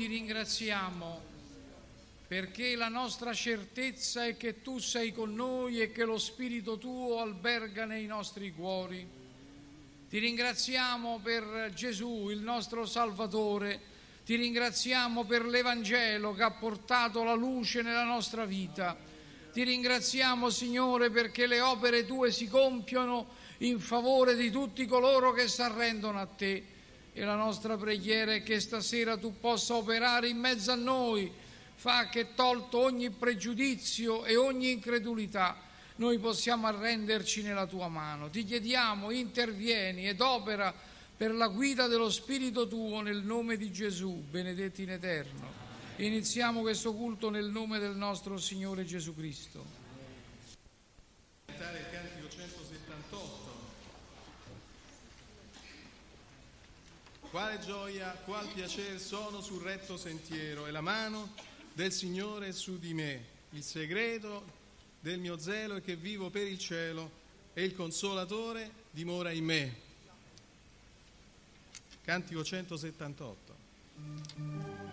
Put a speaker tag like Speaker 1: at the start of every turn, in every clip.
Speaker 1: Ti ringraziamo perché la nostra certezza è che tu sei con noi e che lo Spirito tuo alberga nei nostri cuori. Ti ringraziamo per Gesù, il nostro Salvatore. Ti ringraziamo per l'Evangelo che ha portato la luce nella nostra vita. Ti ringraziamo, Signore, perché le opere tue si compiono in favore di tutti coloro che si arrendono a te. E la nostra preghiera è che stasera tu possa operare in mezzo a noi, fa che tolto ogni pregiudizio e ogni incredulità, noi possiamo arrenderci nella tua mano. Ti chiediamo, intervieni ed opera per la guida dello Spirito tuo nel nome di Gesù, benedetti in eterno. Iniziamo questo culto nel nome del nostro Signore Gesù Cristo.
Speaker 2: cantare il cantico 178. Quale gioia, qual piacere sono sul retto sentiero e la mano del Signore è su di me. Il segreto del mio zelo è che vivo per il cielo e il consolatore dimora in me. Cantico 178.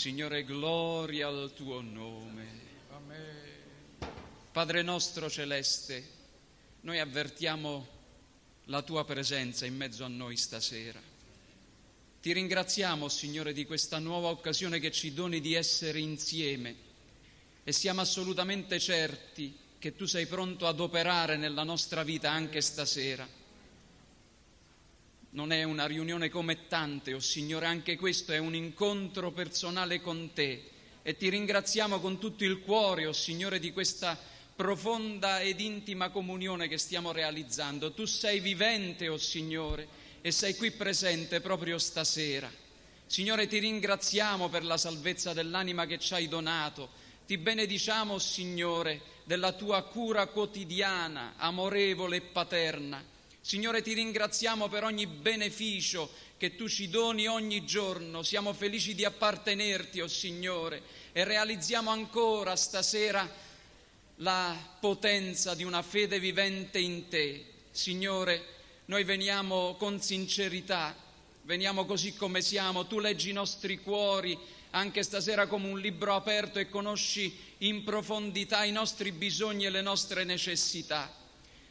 Speaker 3: Signore, gloria al tuo nome.
Speaker 1: Amen.
Speaker 3: Padre nostro celeste, noi avvertiamo la tua presenza in mezzo a noi stasera. Ti ringraziamo, Signore, di questa nuova occasione che ci doni di essere insieme e siamo assolutamente certi che tu sei pronto ad operare nella nostra vita anche stasera. Non è una riunione come tante, oh Signore, anche questo è un incontro personale con te e ti ringraziamo con tutto il cuore, oh Signore, di questa profonda ed intima comunione che stiamo realizzando. Tu sei vivente, oh Signore, e sei qui presente proprio stasera. Signore, ti ringraziamo per la salvezza dell'anima che ci hai donato. Ti benediciamo, Signore, della tua cura quotidiana, amorevole e paterna. Signore, ti ringraziamo per ogni beneficio che tu ci doni ogni giorno. Siamo felici di appartenerti, o oh Signore, e realizziamo ancora stasera la potenza di una fede vivente in te. Signore, noi veniamo con sincerità, veniamo così come siamo, tu leggi i nostri cuori anche stasera come un libro aperto e conosci in profondità i nostri bisogni e le nostre necessità.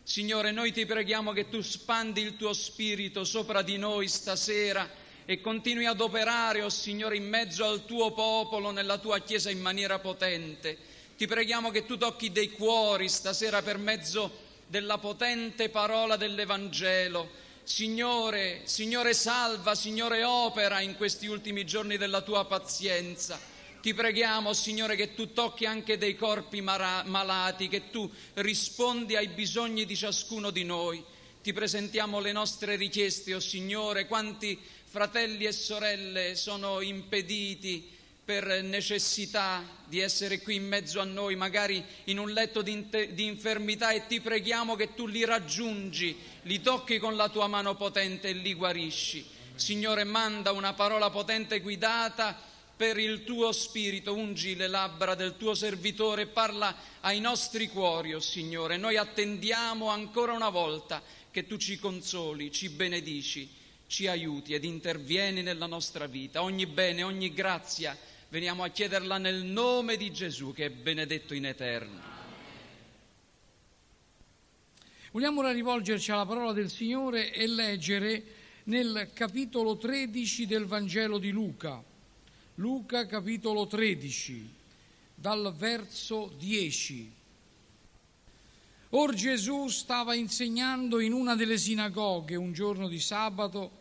Speaker 3: Signore, noi ti preghiamo che tu spandi il tuo spirito sopra di noi stasera e continui ad operare, oh Signore, in mezzo al tuo popolo, nella tua Chiesa in maniera potente. Ti preghiamo che tu tocchi dei cuori stasera per mezzo della potente parola dell'Evangelo. Signore, Signore salva, Signore opera in questi ultimi giorni della tua pazienza. Ti preghiamo, Signore, che tu tocchi anche dei corpi malati, che tu rispondi ai bisogni di ciascuno di noi. Ti presentiamo le nostre richieste, o oh Signore, quanti fratelli e sorelle sono impediti per necessità di essere qui in mezzo a noi, magari in un letto di, inter- di, infermità e ti preghiamo che tu li raggiungi, li tocchi con la tua mano potente e li guarisci. Signore, manda una parola potente guidata per il tuo spirito, ungi le labbra del tuo servitore, parla ai nostri cuori, oh Signore. Noi attendiamo ancora una volta che tu ci consoli, ci benedici, ci aiuti ed intervieni nella nostra vita. Ogni bene, ogni grazia, veniamo a chiederla nel nome di Gesù che è benedetto in eterno.
Speaker 1: Vogliamo ora rivolgerci alla parola del Signore e leggere nel capitolo 13 del Vangelo di Luca. Luca capitolo 13, dal verso 10. Or Gesù stava insegnando in una delle sinagoghe un giorno di sabato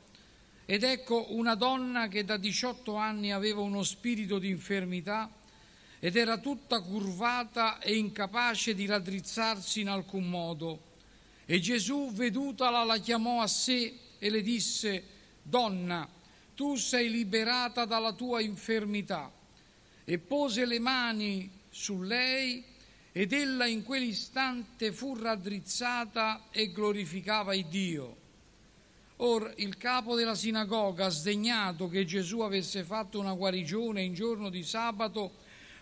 Speaker 1: ed ecco una donna che da 18 anni aveva uno spirito di infermità ed era tutta curvata e incapace di raddrizzarsi in alcun modo. E Gesù, vedutala, la chiamò a sé e le disse, Donna, tu sei liberata dalla tua infermità. E pose le mani su lei ed ella in quell'istante fu raddrizzata e glorificava il Dio. Or il capo della sinagoga, sdegnato che Gesù avesse fatto una guarigione in giorno di sabato,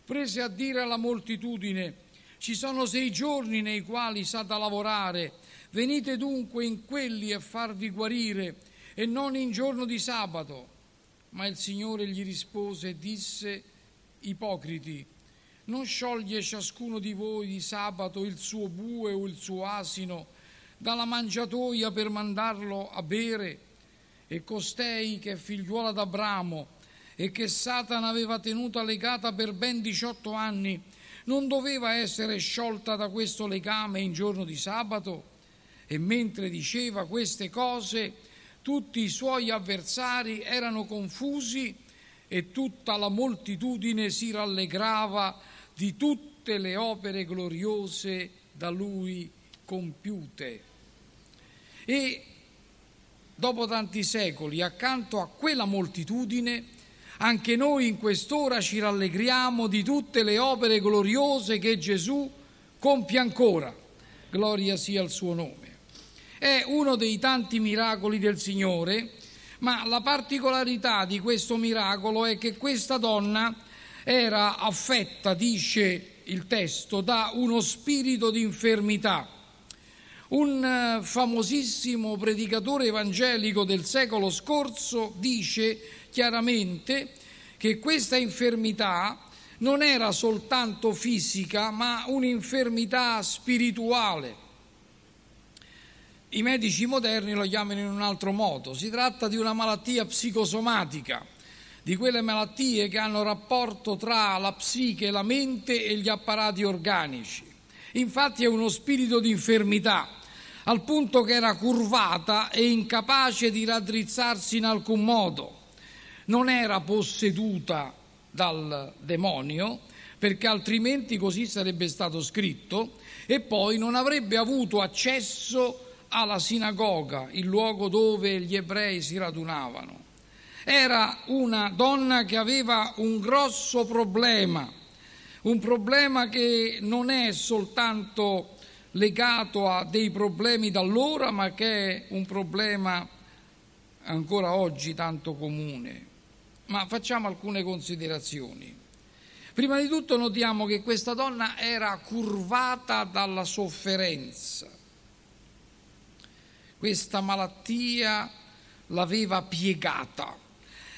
Speaker 1: prese a dire alla moltitudine, ci sono sei giorni nei quali sa da lavorare, venite dunque in quelli a farvi guarire e non in giorno di sabato. Ma il Signore gli rispose e disse, ipocriti, non scioglie ciascuno di voi di sabato il suo bue o il suo asino dalla mangiatoia per mandarlo a bere? E costei che è figliuola d'Abramo e che Satana aveva tenuta legata per ben 18 anni, non doveva essere sciolta da questo legame in giorno di sabato? E mentre diceva queste cose, tutti i suoi avversari erano confusi e tutta la moltitudine si rallegrava di tutte le opere gloriose da lui compiute. E dopo tanti secoli, accanto a quella moltitudine, anche noi in quest'ora ci rallegriamo di tutte le opere gloriose che Gesù compie ancora. Gloria sia il suo nome. È uno dei tanti miracoli del Signore, ma la particolarità di questo miracolo è che questa donna era affetta, dice il testo, da uno spirito di infermità. Un eh, famosissimo predicatore evangelico del secolo scorso dice chiaramente che questa infermità non era soltanto fisica, ma un'infermità spirituale. I medici moderni lo chiamano in un altro modo. Si tratta di una malattia psicosomatica, di quelle malattie che hanno rapporto tra la psiche, la mente e gli apparati organici. Infatti è uno spirito di infermità, al punto che era curvata e incapace di raddrizzarsi in alcun modo. Non era posseduta dal demonio, perché altrimenti così sarebbe stato scritto, e poi non avrebbe avuto accesso alla sinagoga, il luogo dove gli ebrei si radunavano. Era una donna che aveva un grosso problema, un problema che non è soltanto legato a dei problemi d'allora, ma che è un problema ancora oggi tanto comune. Ma facciamo alcune considerazioni. Prima di tutto notiamo che questa donna era curvata dalla sofferenza questa malattia l'aveva piegata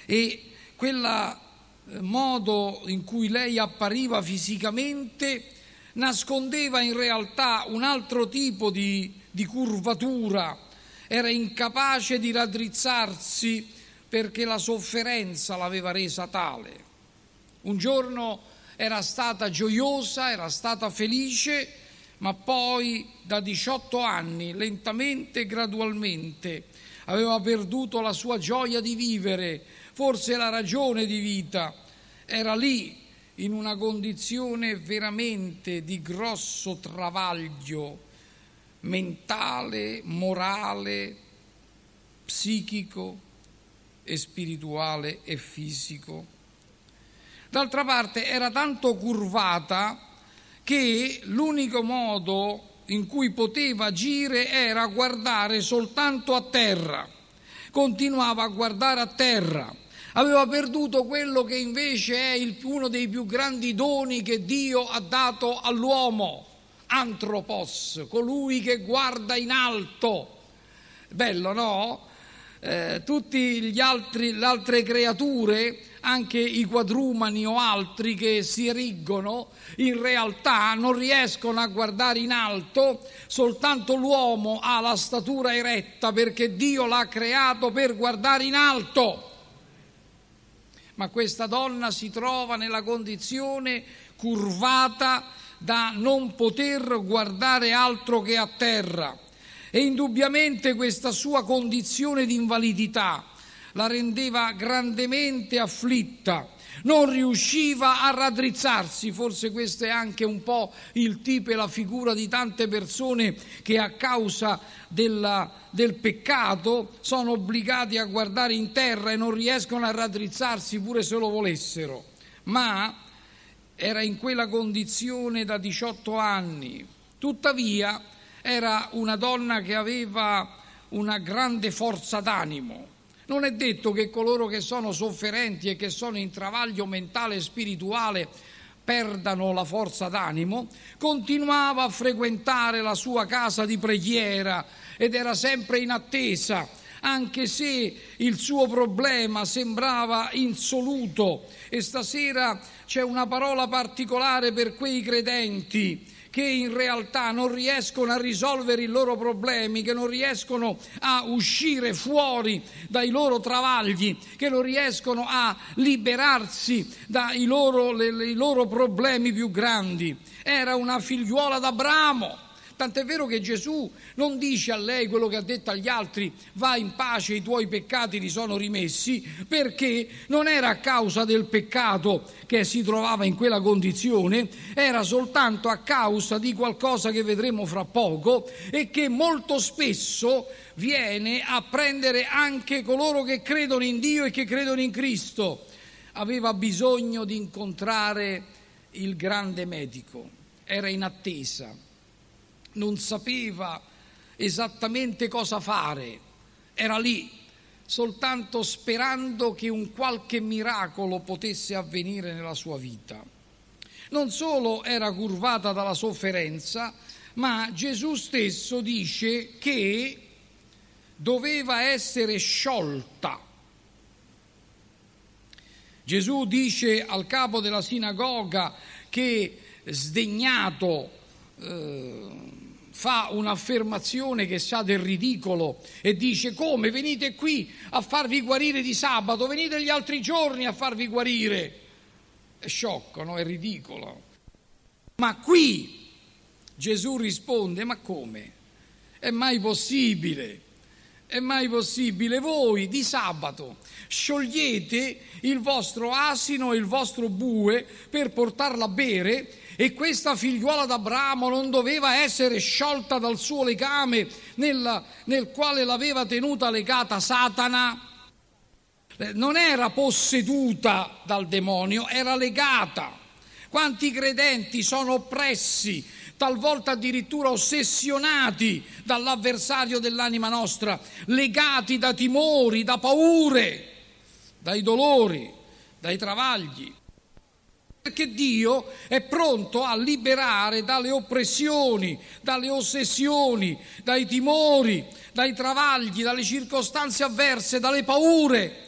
Speaker 1: e quel eh, modo in cui lei appariva fisicamente nascondeva in realtà un altro tipo di, di curvatura, era incapace di raddrizzarsi perché la sofferenza l'aveva resa tale. Un giorno era stata gioiosa, era stata felice, ma poi da 18 anni, lentamente e gradualmente, aveva perduto la sua gioia di vivere, forse la ragione di vita. Era lì in una condizione veramente di grosso travaglio mentale, morale, psichico e spirituale e fisico. D'altra parte era tanto curvata che l'unico modo in cui poteva agire era guardare soltanto a terra. Continuava a guardare a terra. Aveva perduto quello che invece è il, uno dei più grandi doni che Dio ha dato all'uomo, antropos, colui che guarda in alto. Bello, no? Eh, tutte le altre creature anche i quadrumani o altri che si eriggono, in realtà non riescono a guardare in alto, soltanto l'uomo ha la statura eretta perché Dio l'ha creato per guardare in alto. Ma questa donna si trova nella condizione curvata da non poter guardare altro che a terra. E indubbiamente questa sua condizione di invalidità la rendeva grandemente afflitta, non riusciva a raddrizzarsi, forse questo è anche un po' il tipo e la figura di tante persone che a causa della, del peccato sono obbligati a guardare in terra e non riescono a raddrizzarsi pure se lo volessero. Ma era in quella condizione da 18 anni, tuttavia era una donna che aveva una grande forza d'animo non è detto che coloro che sono sofferenti e che sono in travaglio mentale e spirituale perdano la forza d'animo, continuava a frequentare la sua casa di preghiera ed era sempre in attesa, anche se il suo problema sembrava insoluto. E stasera c'è una parola particolare per quei credenti che in realtà non riescono a risolvere i loro problemi, che non riescono a uscire fuori dai loro travagli, che non riescono a liberarsi dai loro, le, i loro problemi più grandi. Era una figliuola d'Abramo Tant'è vero che Gesù non dice a lei quello che ha detto agli altri, va in pace, i tuoi peccati ti sono rimessi, perché non era a causa del peccato che si trovava in quella condizione, era soltanto a causa di qualcosa che vedremo fra poco e che molto spesso viene a prendere anche coloro che credono in Dio e che credono in Cristo. Aveva bisogno di incontrare il grande medico, era in attesa non sapeva esattamente cosa fare, era lì soltanto sperando che un qualche miracolo potesse avvenire nella sua vita. Non solo era curvata dalla sofferenza, ma Gesù stesso dice che doveva essere sciolta. Gesù dice al capo della sinagoga che sdegnato eh, fa un'affermazione che sa del ridicolo e dice come venite qui a farvi guarire di sabato, venite gli altri giorni a farvi guarire. È sciocco, no? È ridicolo. Ma qui Gesù risponde, ma come? È mai possibile? È mai possibile? Voi di sabato sciogliete il vostro asino e il vostro bue per portarla a bere e questa figliuola d'Abramo non doveva essere sciolta dal suo legame nel, nel quale l'aveva tenuta legata Satana. Eh, non era posseduta dal demonio, era legata. Quanti credenti sono oppressi, talvolta addirittura ossessionati dall'avversario dell'anima nostra, legati da timori, da paure, dai dolori, dai travagli perché Dio è pronto a liberare dalle oppressioni, dalle ossessioni, dai timori, dai travagli, dalle circostanze avverse, dalle paure.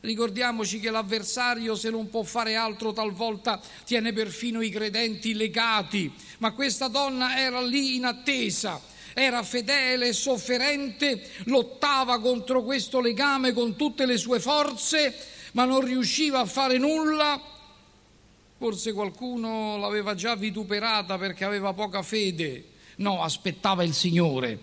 Speaker 1: Ricordiamoci che l'avversario, se non può fare altro, talvolta tiene perfino i credenti legati, ma questa donna era lì in attesa, era fedele e sofferente, lottava contro questo legame con tutte le sue forze, ma non riusciva a fare nulla Forse qualcuno l'aveva già vituperata perché aveva poca fede. No, aspettava il Signore.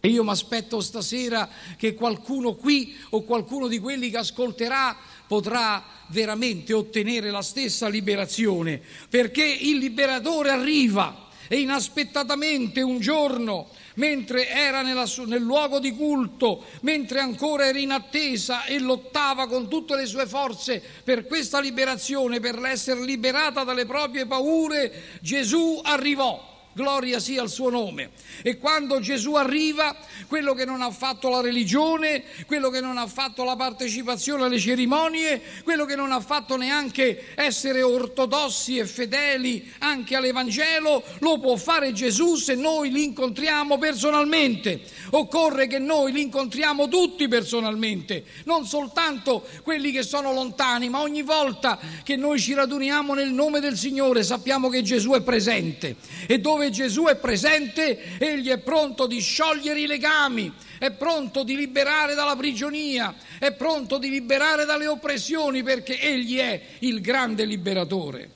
Speaker 1: E io mi aspetto stasera che qualcuno qui o qualcuno di quelli che ascolterà potrà veramente ottenere la stessa liberazione, perché il liberatore arriva e inaspettatamente un giorno mentre era nella, nel luogo di culto, mentre ancora era in attesa e lottava con tutte le sue forze per questa liberazione, per essere liberata dalle proprie paure, Gesù arrivò gloria sia il suo nome. E quando Gesù arriva, quello che non ha fatto la religione, quello che non ha fatto la partecipazione alle cerimonie, quello che non ha fatto neanche essere ortodossi e fedeli anche all'Evangelo, lo può fare Gesù se noi li incontriamo personalmente. Occorre che noi li incontriamo tutti personalmente, non soltanto quelli che sono lontani, ma ogni volta che noi ci raduniamo nel nome del Signore sappiamo che Gesù è presente e dove Gesù è presente, egli è pronto di sciogliere i legami, è pronto di liberare dalla prigionia, è pronto di liberare dalle oppressioni perché egli è il grande liberatore.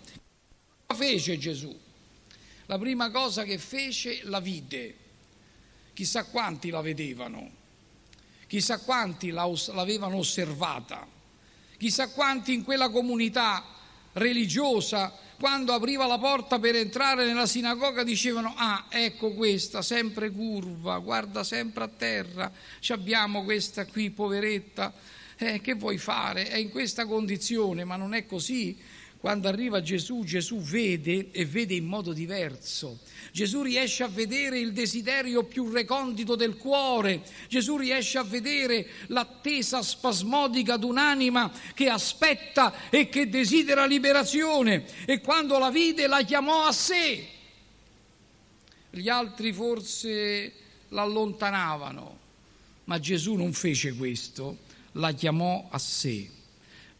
Speaker 1: Cosa fece Gesù? La prima cosa che fece la vide. Chissà quanti la vedevano, chissà quanti l'avevano osservata, chissà quanti in quella comunità religiosa quando apriva la porta per entrare nella sinagoga dicevano ah ecco questa sempre curva guarda sempre a terra ci abbiamo questa qui poveretta eh, che vuoi fare? È in questa condizione ma non è così quando arriva Gesù, Gesù vede e vede in modo diverso. Gesù riesce a vedere il desiderio più recondito del cuore. Gesù riesce a vedere l'attesa spasmodica d'un'anima che aspetta e che desidera liberazione. E quando la vide la chiamò a sé. Gli altri forse l'allontanavano, ma Gesù non fece questo, la chiamò a sé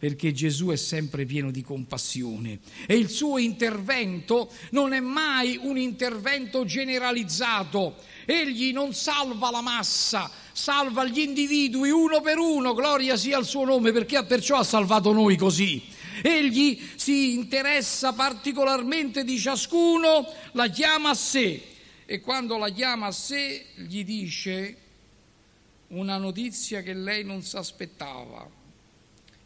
Speaker 1: perché Gesù è sempre pieno di compassione e il suo intervento non è mai un intervento generalizzato. Egli non salva la massa, salva gli individui uno per uno, gloria sia al suo nome, perché perciò ha salvato noi così. Egli si interessa particolarmente di ciascuno, la chiama a sé e quando la chiama a sé gli dice una notizia che lei non si aspettava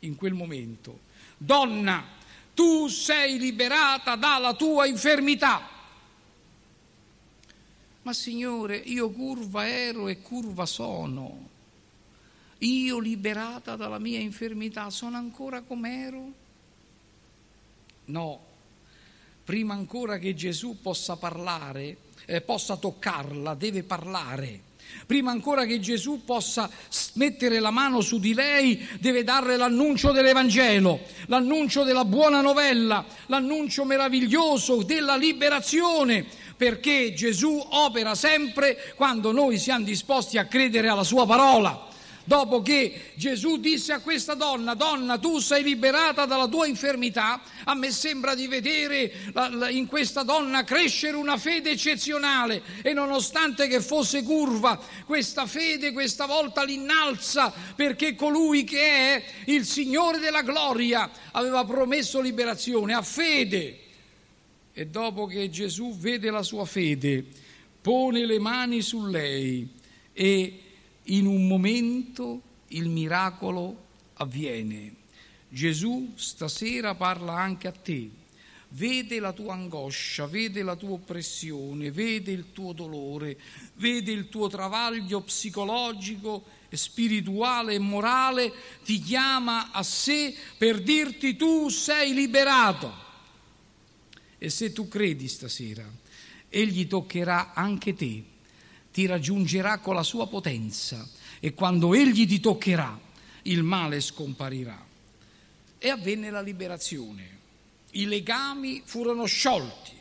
Speaker 1: in quel momento, donna, tu sei liberata dalla tua infermità. Ma Signore, io curva ero e curva sono. Io liberata dalla mia infermità sono ancora com'ero? No, prima ancora che Gesù possa parlare, eh, possa toccarla, deve parlare. Prima ancora che Gesù possa mettere la mano su di lei, deve darle l'annuncio dell'Evangelo, l'annuncio della buona novella, l'annuncio meraviglioso della liberazione. perché Gesù opera sempre quando noi siamo disposti a credere alla sua parola dopo che Gesù disse a questa donna, donna tu sei liberata dalla tua infermità, a me sembra di vedere in questa donna crescere una fede eccezionale e nonostante che fosse curva, questa fede questa volta l'innalza perché colui che è il Signore della gloria aveva promesso liberazione, ha fede. E dopo che Gesù vede la sua fede, pone le mani su lei e in un momento il miracolo avviene. Gesù stasera parla anche a te, vede la tua angoscia, vede la tua oppressione, vede il tuo dolore, vede il tuo travaglio psicologico, spirituale e morale, ti chiama a sé per dirti tu sei liberato. E se tu credi stasera, egli toccherà anche te ti raggiungerà con la sua potenza e quando egli ti toccherà il male scomparirà. E avvenne la liberazione. I legami furono sciolti.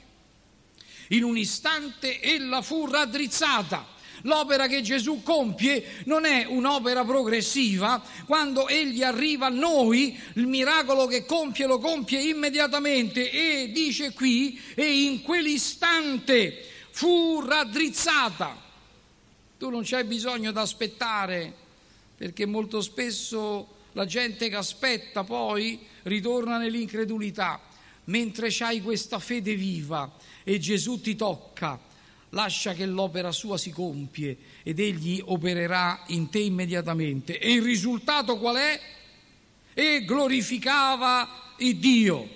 Speaker 1: In un istante ella fu raddrizzata. L'opera che Gesù compie non è un'opera progressiva, quando Egli arriva a noi, il miracolo che compie lo compie immediatamente e dice qui, e in quell'istante fu raddrizzata. Tu non c'hai bisogno di aspettare, perché molto spesso la gente che aspetta poi ritorna nell'incredulità. Mentre c'hai questa fede viva e Gesù ti tocca, lascia che l'opera sua si compie ed egli opererà in te immediatamente. E il risultato qual è? E glorificava il Dio.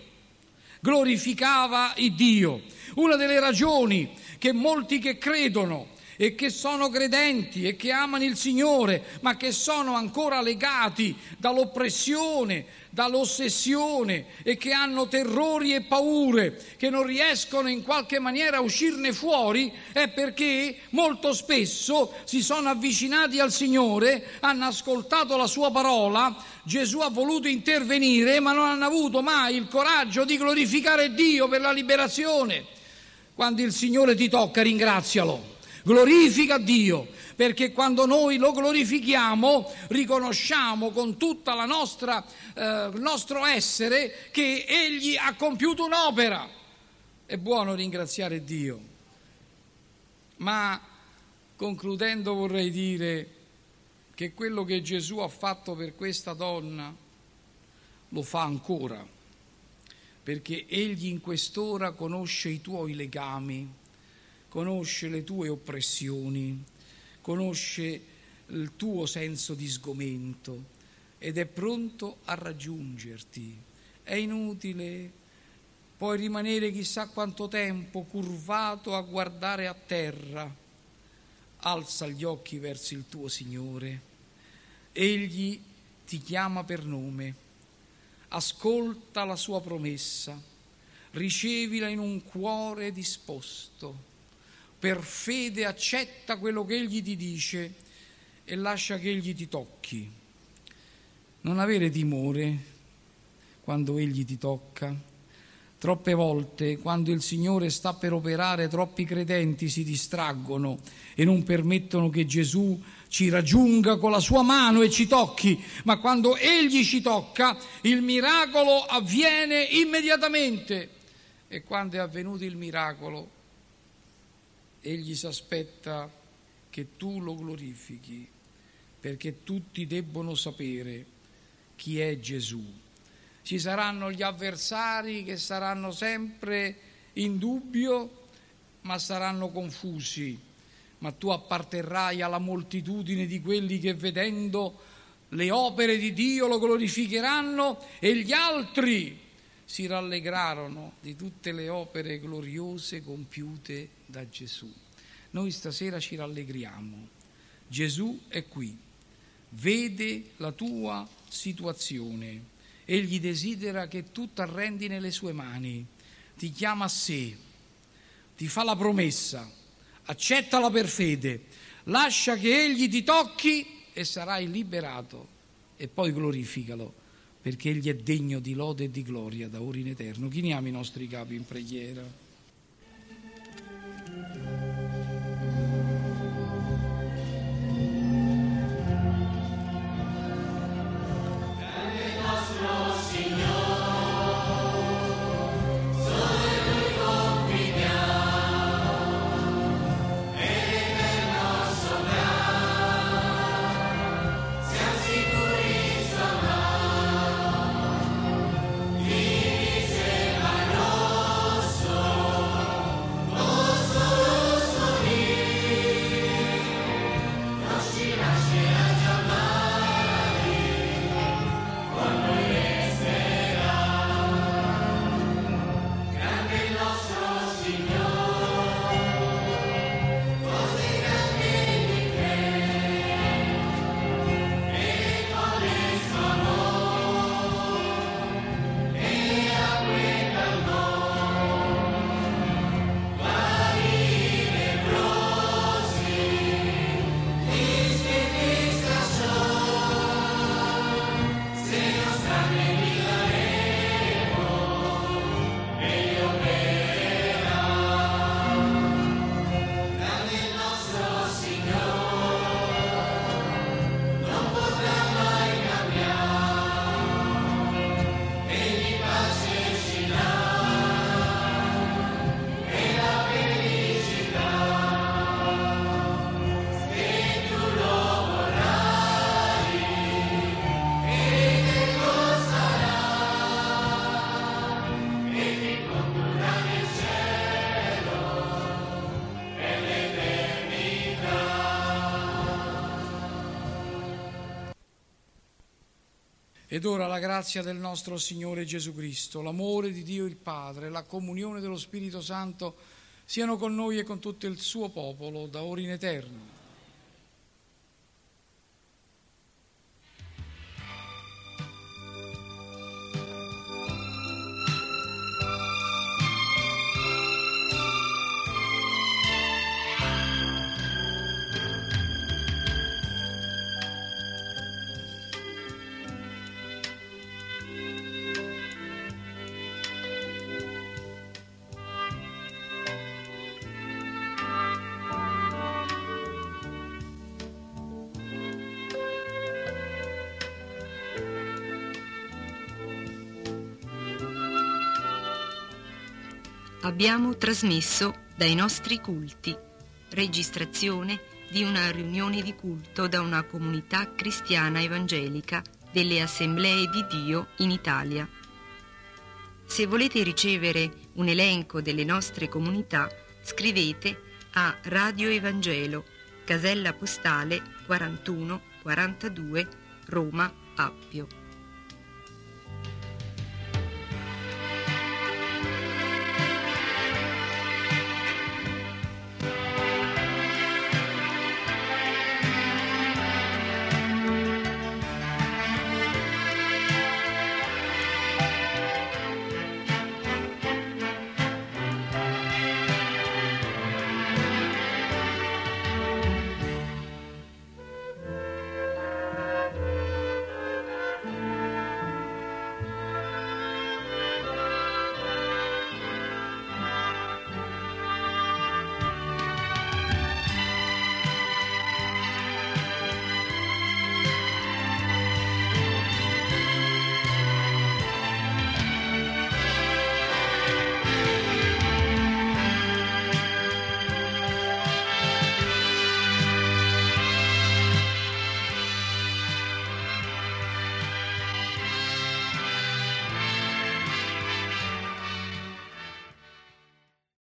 Speaker 1: Glorificava il Dio. Una delle ragioni che molti che credono e che sono credenti e che amano il Signore, ma che sono ancora legati dall'oppressione, dall'ossessione e che hanno terrori e paure, che non riescono in qualche maniera a uscirne fuori, è perché molto spesso si sono avvicinati al Signore, hanno ascoltato la sua parola, Gesù ha voluto intervenire, ma non hanno avuto mai il coraggio di glorificare Dio per la liberazione. Quando il Signore ti tocca, ringrazialo glorifica Dio, perché quando noi lo glorifichiamo riconosciamo con tutto eh, il nostro essere che Egli ha compiuto un'opera. È buono ringraziare Dio, ma concludendo vorrei dire che quello che Gesù ha fatto per questa donna lo fa ancora, perché Egli in quest'ora conosce i tuoi legami conosce le tue oppressioni, conosce il tuo senso di sgomento ed è pronto a raggiungerti. È inutile, puoi rimanere chissà quanto tempo curvato a guardare a terra. Alza gli occhi verso il tuo Signore. Egli ti chiama per nome. Ascolta la sua promessa. Ricevila in un cuore disposto per fede accetta quello che Egli ti dice e lascia che Egli ti tocchi. Non avere timore quando Egli ti tocca. Troppe volte, quando il Signore sta per operare, troppi credenti si distraggono e non permettono che Gesù ci raggiunga con la sua mano e ci tocchi, ma quando Egli ci tocca, il miracolo avviene immediatamente. E quando è avvenuto il miracolo, egli si aspetta che tu lo glorifichi, perché tutti debbono sapere chi è Gesù. Ci saranno gli avversari che saranno sempre in dubbio, ma saranno confusi, ma tu apparterrai alla moltitudine di quelli che vedendo le opere di Dio lo glorificheranno e gli altri si rallegrarono di tutte le opere gloriose compiute da Gesù. Noi stasera ci rallegriamo. Gesù è qui, vede la tua situazione, egli desidera che tu ti arrendi nelle sue mani, ti chiama a sé, ti fa la promessa, accettala per fede, lascia che egli ti tocchi e sarai liberato e poi glorificalo perché Egli è degno di lode e di gloria da ora in eterno. Chiniamo i nostri capi in preghiera. Ed ora la grazia del nostro Signore Gesù Cristo, l'amore di Dio il Padre, la comunione dello Spirito Santo siano con noi e con tutto il suo popolo, da ora in eterno.
Speaker 4: Abbiamo trasmesso dai nostri culti registrazione di una riunione di culto da una comunità cristiana evangelica delle Assemblee di Dio in Italia. Se volete ricevere un elenco delle nostre comunità, scrivete a Radio Evangelo, casella postale 41 42 Roma Appio.